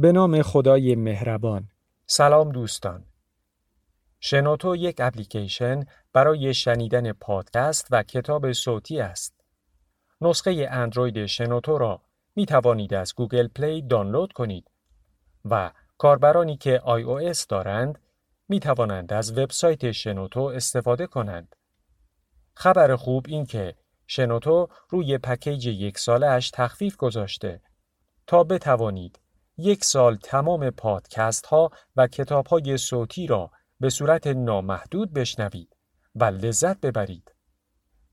به نام خدای مهربان. سلام دوستان. شنوتو یک اپلیکیشن برای شنیدن پادکست و کتاب صوتی است. نسخه اندروید شنوتو را می توانید از گوگل پلی دانلود کنید و کاربرانی که iOS دارند می توانند از وبسایت شنوتو استفاده کنند. خبر خوب این که شنوتو روی پکیج یک سالش تخفیف گذاشته. تا بتوانید یک سال تمام پادکست ها و کتاب های صوتی را به صورت نامحدود بشنوید و لذت ببرید.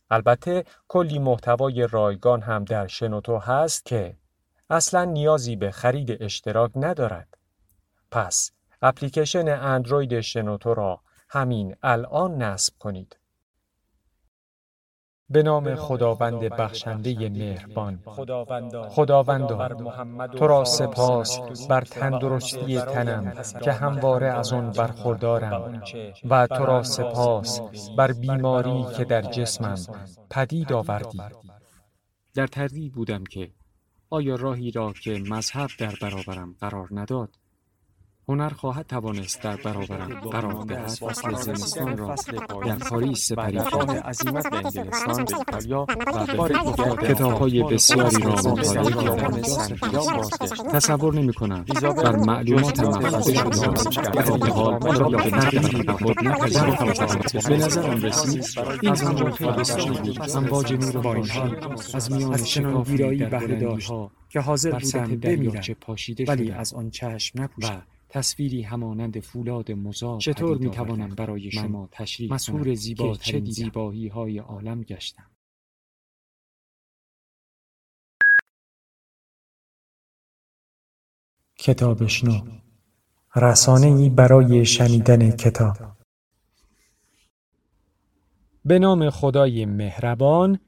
البته کلی محتوای رایگان هم در شنوتو هست که اصلا نیازی به خرید اشتراک ندارد. پس اپلیکیشن اندروید شنوتو را همین الان نصب کنید. به نام خداوند بخشنده مهربان. خداوندا تو را سپاس بر تندرستی تنم که همواره از آن برخوردارم و تو را سپاس بر بیماری که در جسمم پدید آوردی. در تردید بودم که آیا راهی را که مذهب در برابرم قرار نداد هنر خواهد توانست در برابرم قرار دهد فصل زمستان را در پاریس سپری کرد عظیمت به انگلستان به ایتالیا و به کتابهای بسیاری را مطالعه کردم تصور نمی کنم بر معلومات محفظه شده در این حال را به تغییری و خود نپذیرفتم به نظرم رسید این همان تابستانی بود امواج نور از میان شکاف بهره که حاضر بودم بمیرم ولی از آن چشم نپوشم تصویری همانند فولاد مزار چطور می توانم برای شما تشریح مسهور زیبا چه زیبایی های عالم گشتم. کتابشنو رسانه ای برای شنیدن کتاب. به نام خدای مهربان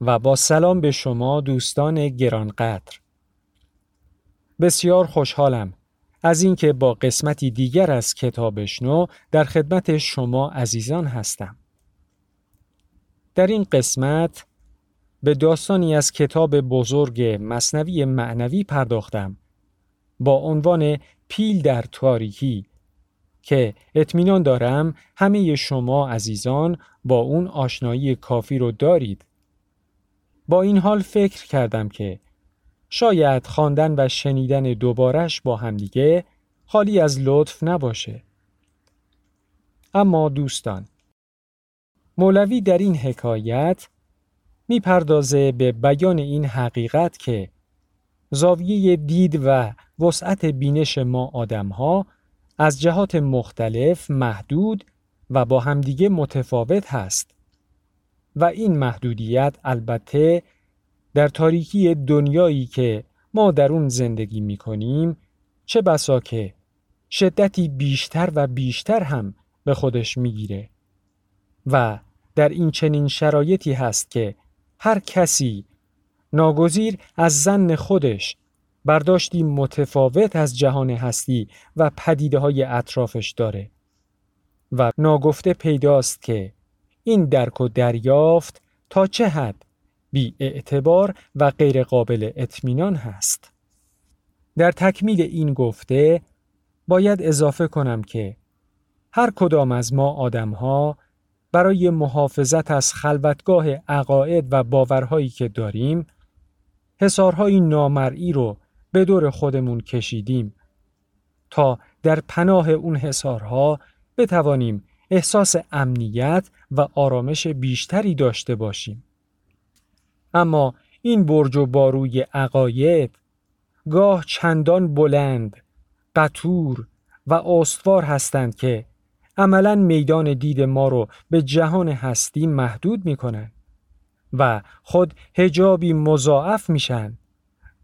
و با سلام به شما دوستان گرانقدر. بسیار خوشحالم از اینکه با قسمتی دیگر از کتابشنو در خدمت شما عزیزان هستم. در این قسمت به داستانی از کتاب بزرگ مصنوی معنوی پرداختم با عنوان پیل در تاریکی که اطمینان دارم همه شما عزیزان با اون آشنایی کافی رو دارید. با این حال فکر کردم که شاید خواندن و شنیدن دوبارش با همدیگه خالی از لطف نباشه. اما دوستان مولوی در این حکایت می‌پردازه به بیان این حقیقت که زاویه دید و وسعت بینش ما آدمها از جهات مختلف محدود و با همدیگه متفاوت هست و این محدودیت البته در تاریکی دنیایی که ما در اون زندگی می کنیم چه بسا که شدتی بیشتر و بیشتر هم به خودش می‌گیره. و در این چنین شرایطی هست که هر کسی ناگزیر از زن خودش برداشتی متفاوت از جهان هستی و پدیده های اطرافش داره. و ناگفته پیداست که این درک و دریافت تا چه حد بی اعتبار و غیر قابل اطمینان هست. در تکمیل این گفته باید اضافه کنم که هر کدام از ما آدم ها برای محافظت از خلوتگاه عقاید و باورهایی که داریم حسارهای نامرئی رو به دور خودمون کشیدیم تا در پناه اون حسارها بتوانیم احساس امنیت و آرامش بیشتری داشته باشیم. اما این برج و باروی عقاید گاه چندان بلند، قطور و استوار هستند که عملا میدان دید ما رو به جهان هستی محدود می کنند و خود هجابی مضاعف میشن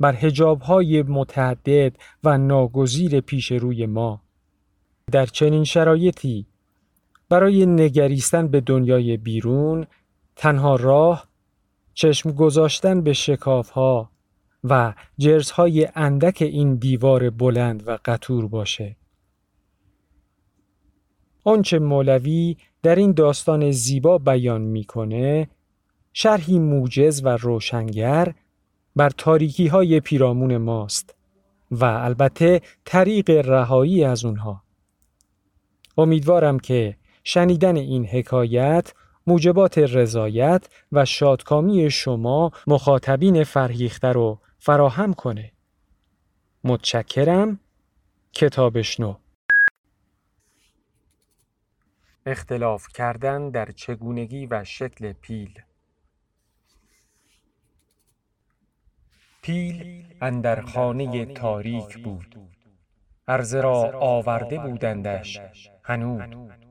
بر هجاب های متعدد و ناگزیر پیش روی ما. در چنین شرایطی برای نگریستن به دنیای بیرون تنها راه چشم گذاشتن به شکاف ها و جرزهای اندک این دیوار بلند و قطور باشه. آنچه مولوی در این داستان زیبا بیان می‌کنه شرحی موجز و روشنگر بر تاریکی های پیرامون ماست و البته طریق رهایی از اونها. امیدوارم که شنیدن این حکایت موجبات رضایت و شادکامی شما مخاطبین فرهیخته رو فراهم کنه. متشکرم. کتابشنو اختلاف کردن در چگونگی و شکل پیل. پیل اندر خانه تاریک بود. عرضه را آورده بودندش هنود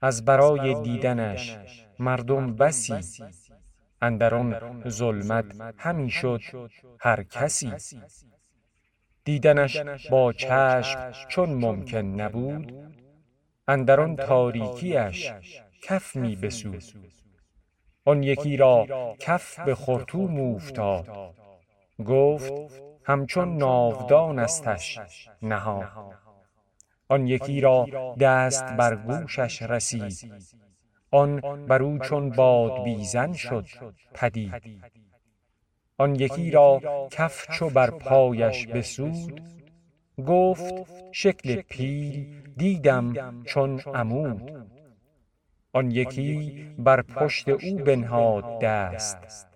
از برای دیدنش مردم بسی. اندرون ظلمت همی شد هر کسی. دیدنش با چشم چون ممکن نبود. اندران تاریکیش کف می بسود. آن یکی را کف به خرطوم اوفتاد گفت همچون ناودان استش نها آن یکی را دست بر گوشش رسید. آن بر او چون باد بیزن شد پدید. آن یکی را کف چو بر پایش بسود. گفت شکل پیل دیدم چون عمود. آن یکی بر پشت او بنهاد دست.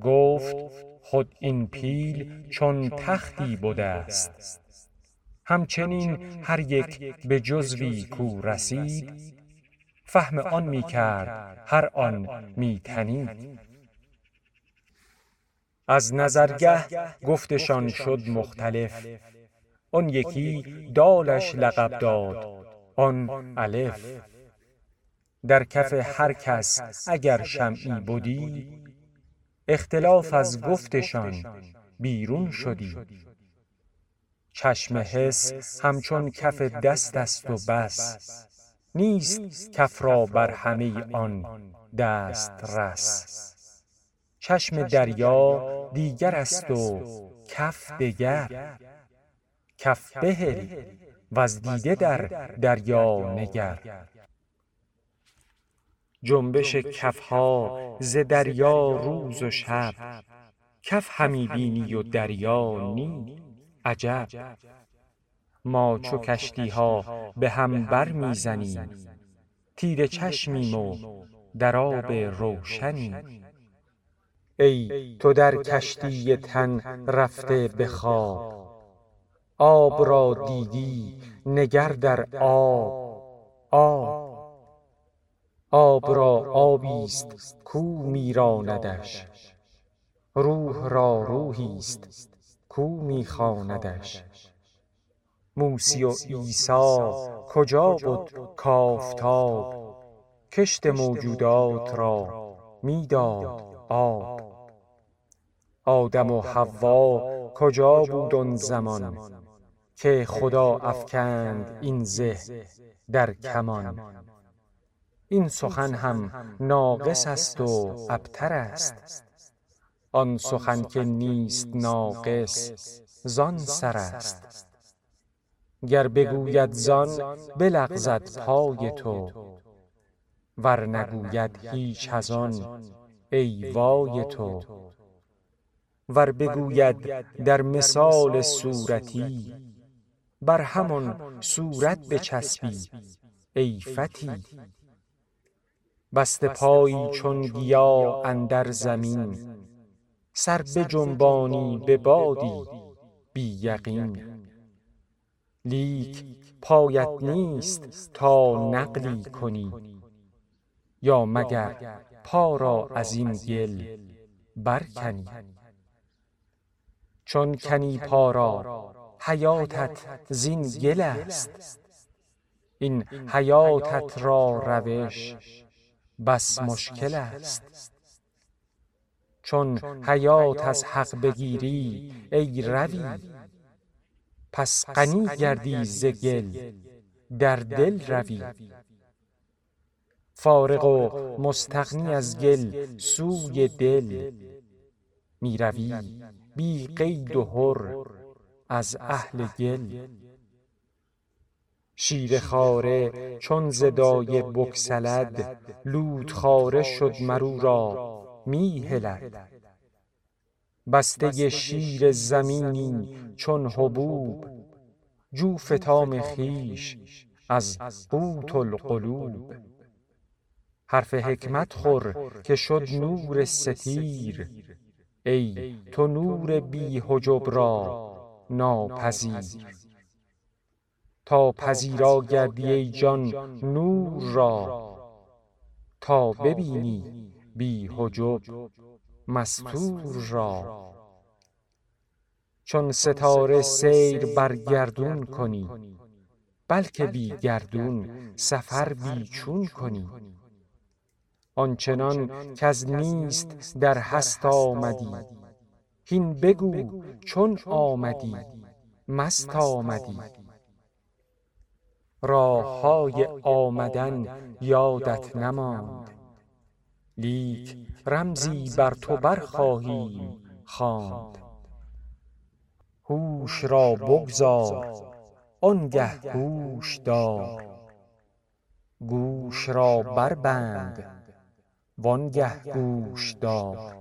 گفت خود این پیل چون تختی بوده است همچنین هر یک به جزوی کو رسید. فهم آن می کرد هر آن می تنید. از نظرگه گفتشان شد مختلف. آن یکی دالش لقب داد آن الف. در کف هر کس اگر شمعی بودی اختلاف از گفتشان بیرون شدی. چشم حس همچون کف دست است و بس. نیست کف را بر همه آن دست رس. چشم دریا دیگر است و کف دگر. کف بهل و از دیده در دریا نگر. جنبش کفها ز دریا روز و شب. کف همی بینی و دریا نی عجب. ما چو کشتی ها به هم بر می‌زنیم تیره چشمیم و در آب روشنیم. ای تو در کشتی تن رفته به خواب. آب را دیدی نگر در آب. آب. آب. را آبیست کو میراندش. روح را روحیست کو میخواندش. موسی و عیسی کجا بود کافتاب؟ کشت موجودات را می‌داد آب. آدم و حوا کجا بود آن زمان؟ که خدا افکند این زه در کمان. این سخن هم ناقص است و ابتر است. آن سخن که نیست ناقص زان سر است. گر بگوید زان بلغزد پای تو. ور نگوید هیچ از آن ای وای تو. ور بگوید در مثال صورتی بر همان صورت بچسبی ای فتی. بسته پایی چون گیا اندر زمین. سر بجنبانی به بادی بی یقین. لیک پایت نیست تا نقلی کنی. یا مگر پا را از این گل برکنی. چون کنی پا را حیاتت زین گل است. این حیاتت را روش بس مشکل است. چون حیات از حق بگیری ای روی. پس غنی گردی ز گل در دل روی. فارغ و مستغنی از گل سوی دل می روی. بی قید و حر از اهل گل. شیر خاره چون ز دایه بگسلد لوت خاره شد مر او را. می هلد بسته شیر زمینی چون حبوب جو فتام خیش از قوت القلوب. حرف حکمت خور که شد نور ستیر. ای تو نور بی حجب را ناپذیر. تا پذیرا گردی ای جان نور را. تا ببینی. بی حجب مستور را. چون ستاره سیر بر گردون کنی بلکه بی گردون سفر بی چون کنی. آنچنان از نیست در هست آمدی هین بگو چون آمدی مست آمدی. راههای آمدن یادت نماند. لیک رمزی بر تو برخواهیم خواند. هوش را بگذار آنگه هوش دار. گوش را بربند وانگه گوش دار.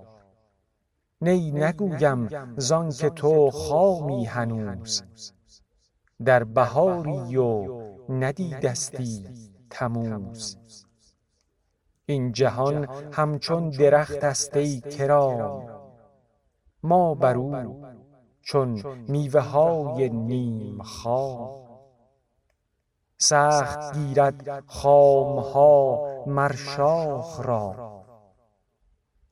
نی نگویم زانکه تو خامی هنوز. در بهاری و ندیدستی تموز. این جهان همچون درخت است ای کرام. ما بر او چون میوه های نیم خام. سخت گیرد خام ها مر شاخ را.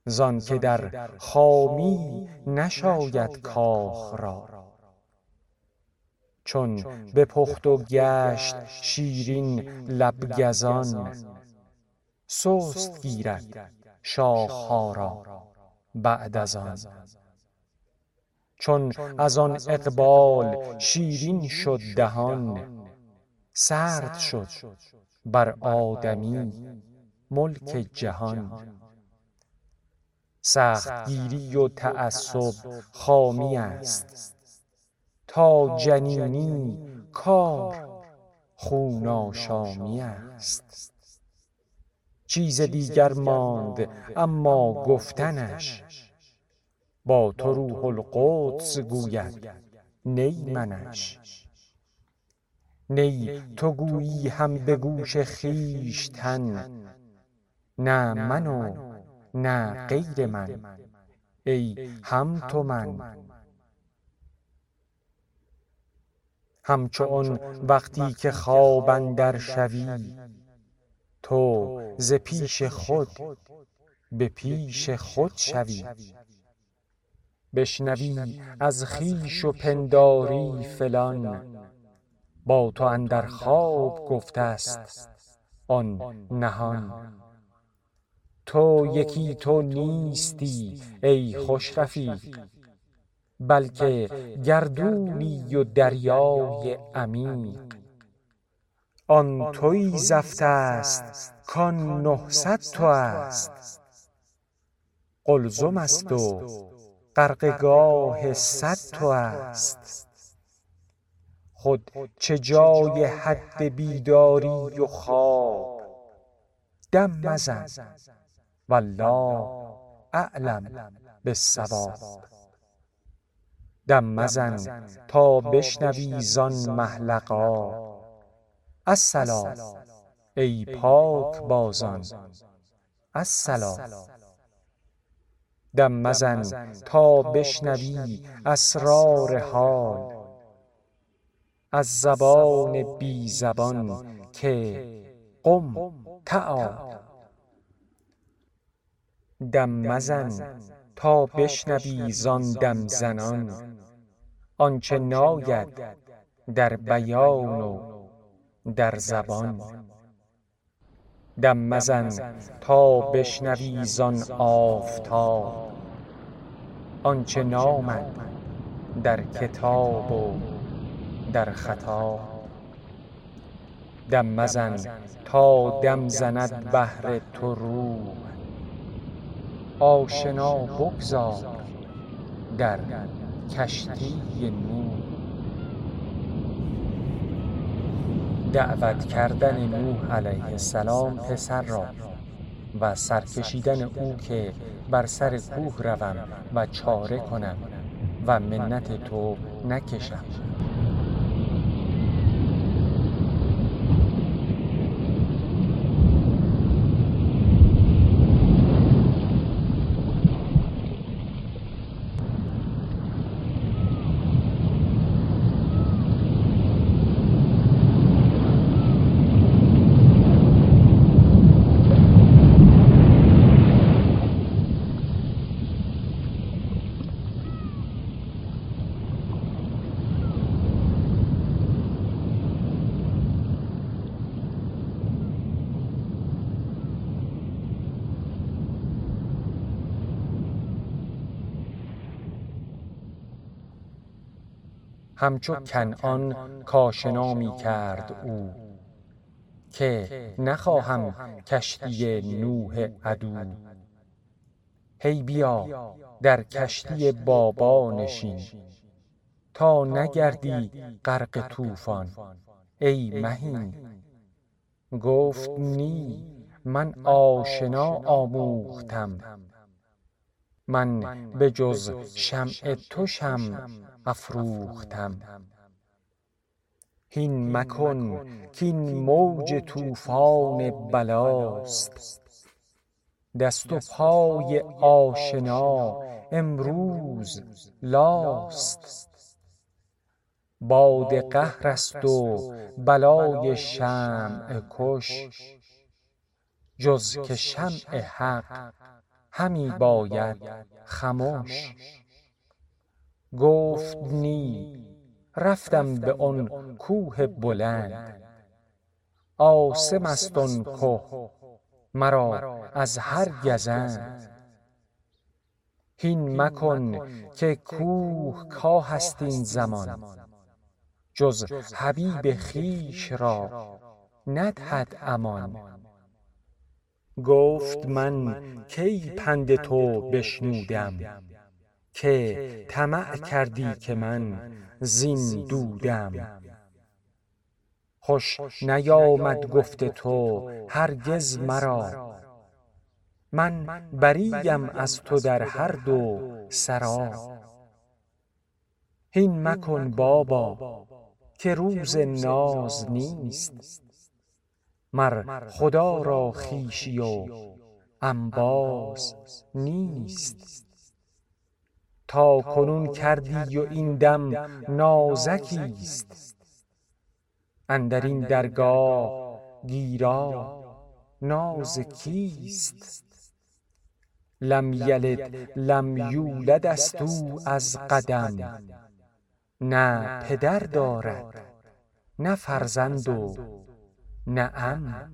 زانکه در خامی نشاید کاخ را. چون بپخت و گشت شیرین لب گزان سست گیرد شاخها را بعد از آن. چون از آن اقبال شیرین شد دهان سرد شد بر آدمی ملک جهان. سخت گیری و تعصب خامی است. تا جنینی کار خون آشامی است. چیز دیگر ماند اما گفتنش. با تو روح القدس گوید نی منش. نی تو گویی هم به گوش خویشتن. نه من و نه غیر من. ای هم تو من. همچون وقتی که خواب اندر شوی. تو ز پیش خود به پیش خود شوی. بشنوی از خویش و پنداری فلان. با تو اندر خواب گفته است آن نهان. تو یکی تو نیستی ای خوش رفیق. بلکه گردونی و دریای عمیق. آن تویی زفت است کان نهصد تو است. قلزم است و غرقه گاه صد تو است. خود چه جای حد بیداری و خواب. دم مزن. والله اعلم بالصواب. دم مزن تا بشنوی زان محلقا الصلا ای پاک بازان. الصلا دم مزن تا بشنوی اسرار حال. از زبان بی زبان که قم تعال دم مزن تا بشنوی زان دم زنان. آنچه ناید در بیان و در زبان. دم مزن تا بشنوی زان آفتاب. آنچه نامد در کتاب و در خطا دم مزن تا دم زند بهر تو روح. آشنا بگذار در کشتی نوح. دعوت کردن نوح علیه السلام پسر را و سرکشیدن او که بر سر کوه روم و چاره کنم و منت تو نکشم. همچو کنعان کاشنا می کرد او. که نخواهم کشتی نوح عدو. هی بیا در کشتی بابا نشین. تا نگردی غرق طوفان. ای مهین. گفت نی من آشنا آموختم. من به جز شمع تو شمع افروختم. هین مکن کین موج طوفان بلاست. دست و پای آشنا امروز لاست. باد قهر است و بلای شمع کش. جز که شمع حق همی باید خمش گفت نی رفتم به آن کوه بلند. عاصم است آن که مرا از هر گزند. هین مکن که کوه کاه است این زمان. جز حبیب خویش را ندهد امان. گفت من کی پند تو بشنودم؟ که طمع کردی که من زین دودم. خوش نیامد گفت تو هرگز مرا. من بریم از تو در هر دو سرا. هین مکن بابا که روز ناز نیست. مر خدا را خویشی و انباز نیست. تا کنون کردی و این دم نازکیست اندرین درگاه گیرا ناز کیست لم یلد لم یولد است او از قدم. نه پدر دارد نه فرزند و نه عم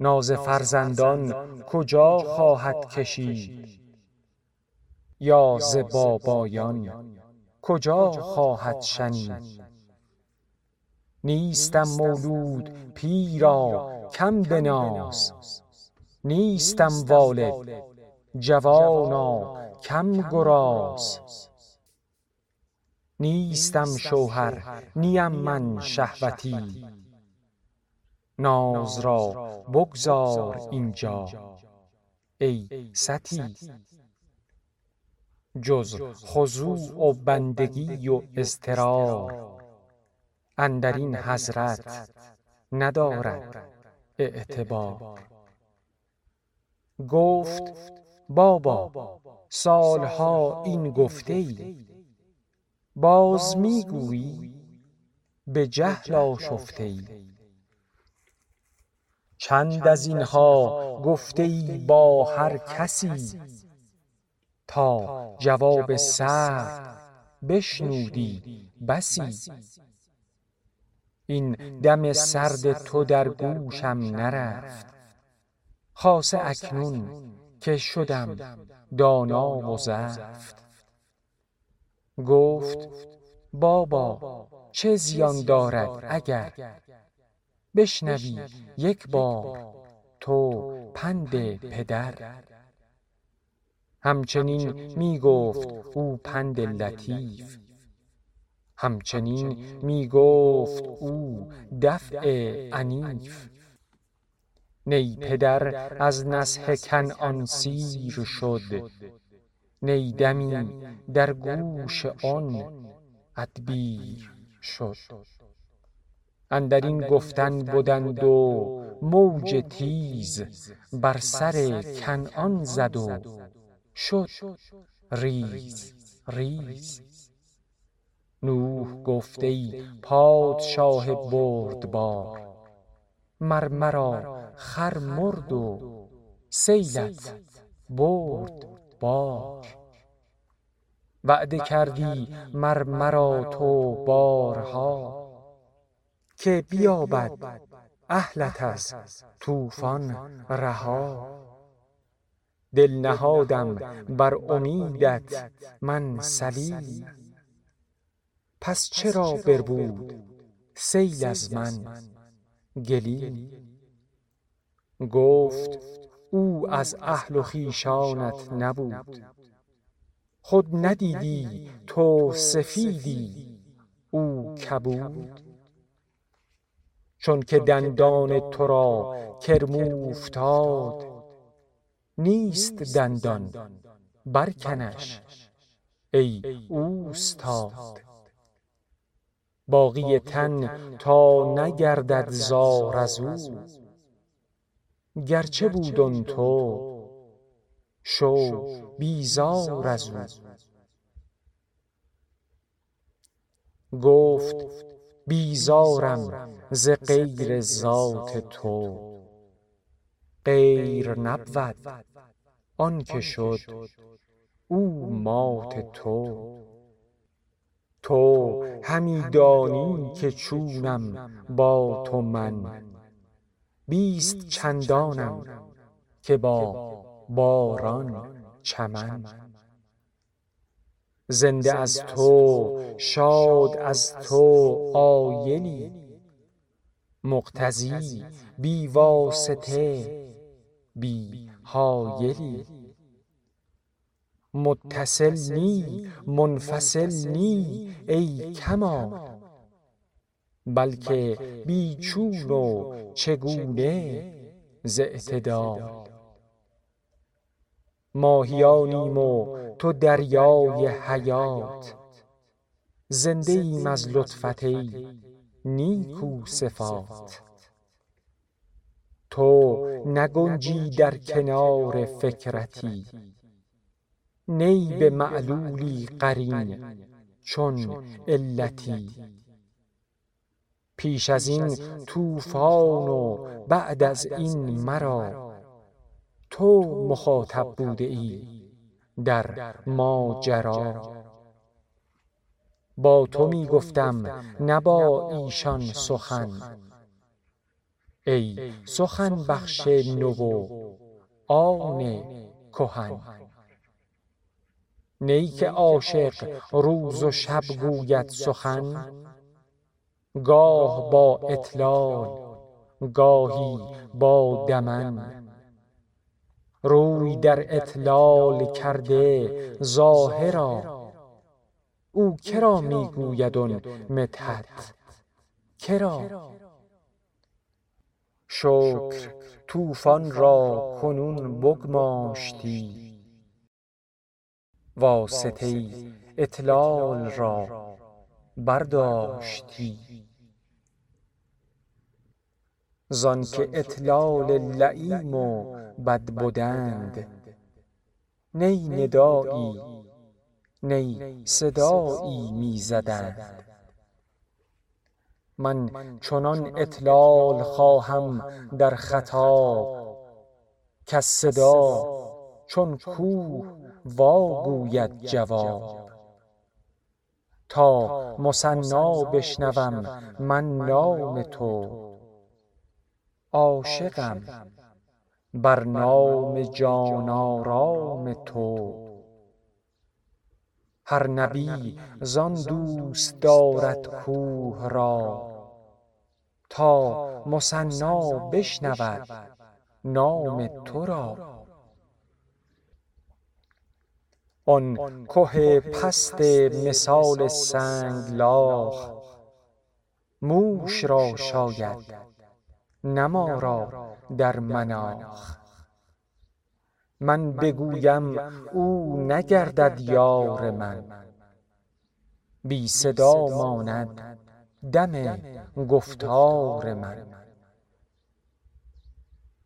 ناز فرزندان کجا خواهد کشید؟ یا ز بابایان کجا خواهد شنید؟ نیستم مولود پیرا کم بناز. نیستم والد جوانا کم گراز. نیستم شوهر نیم من شهوتی. ناز را بگذار اینجا. ای ستی. جز خضوع و بندگی و اضطرار. اندرین حضرت ندارد اعتبار. گفت بابا سالها این گفته ای. باز می‌گویی به جهل آشفته ای. چند از اینها گفته ای با هر کسی. تا جواب سرد بشنودی. بسی. این دم سرد تو در گوشم نرفت. خاصه اکنون که شدم دانا و زفت. گفت بابا چه زیان دارد اگر؟ بشنوی یک بار تو پند پدر. همچنین می گفت او پند لطیف. همچنین می گفت او دفع عنیف. نی پدر از نسح کنعان سیر شد. نی دمی در گوش آن ادبیر شد. اندرین گفتن بدند و موج تیز بر سر کنعان زد و شد ریز ریز. نوح گفت ای پادشاه بردبار مر مرا خر مرد و سیلت برد بار وعده کردی مر مرا تو بارها. که بیابد اهلت از طوفان رها. دل نهادم بر امیدت من سلیم پس چرا بربود سیل از من گلیم؟ گفت او از اهل و خویشانت نبود. خود ندیدی تو سفیدی. او کبود. چونک دندان تو را کرم اوفتاد نیست دندان برکنش ای اوستاد. باقی تن تا نگردد زار از او. گرچه بود آن تو شو بیزار از او. گفت بیزارم ز غیر ذات تو. غیر نبود آنک شد او مات تو. تو همی دانی که چونم با تو من. بیست چندانم که با باران چمن. زنده از تو شاد از تو عایلی مقتضی بی واسطه بی حایلی. متصل نی منفصل نی ای کمال بلکه بی چون و چگونه ز اعتدال ماهیانیم و تو دریای حیات. زنده ایم از لطفت ای نیکو صفات. تو نگنجی در کنار فکرتی نی به معلولی قرین چون علتی. پیش از این طوفان و بعد از این مرا تو مخاطب بوده ای در ماجرا. با تو می گفتم نه با ایشان سخن. ای سخن بخش نو و آن کهن. نی که عاشق روز و شب گوید سخن گاه با اطلال گاهی با دمن. روی در اطلال کرده ظاهرا. او کرا می گوید آن مدحت؟ کرا. شکر طوفان را کنون بگماشتی. واسطه اطلال را برداشتی. زانک اطلال لییم و بد بدند نی ندایی نی صدایی می زدند. من چنان اطلال خواهم در خطاب. کز صدا چون کوه وا گوید جواب. تا مثنا بشنوم من نام تو. عاشقم بر نام جان آرام تو. هر نبی زان دوست دارد کوه را تا مثنا بشنود نام تو را. آن که پست مثال سنگلاخ موش را شاید نما را در مناخ. من بگویم او نگردد یار من. بی صدا ماند دم گفتار من.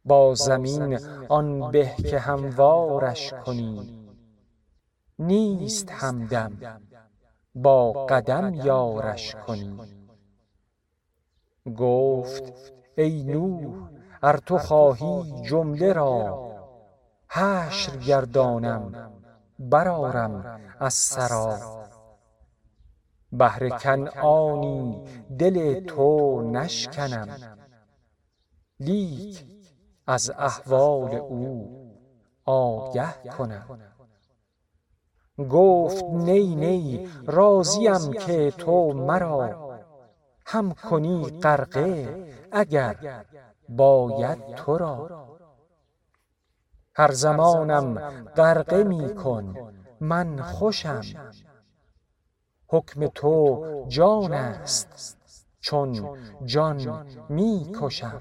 با زمین آن به که هموارش کنی. نیست همدم با قدم یارش کنی. گفت ای نوح ار تو خواهی جمله را. حشر گردانم برآرم از ثری بهر کنعانی دل تو نشکنم. لیک از احوال او آگه کنم. گفت نی نی راضیم که تو مرا هم کنی غرقه اگر باید تو را. هر زمانم غرقه می کن. من خوشم. حکم تو جان است. چون جان می کشم.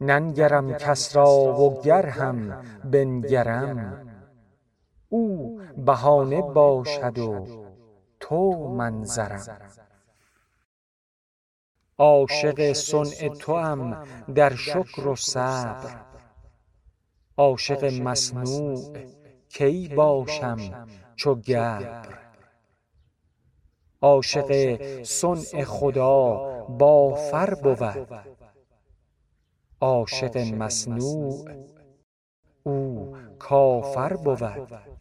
ننگرم کس را و گر هم بنگرم. او بهانه باشد و تو منظرم. عاشق صنع توام در شکر و صبر. عاشق مصنوع کی باشم چو گبر. عاشق صنع خدا با فر بود. عاشق مصنوع او کافر بود.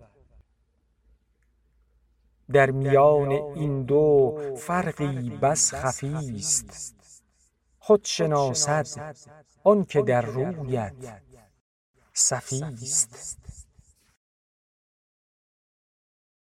در میان این دو فرقی بس خفی است. خود شناسد آن که در رویت صفی است.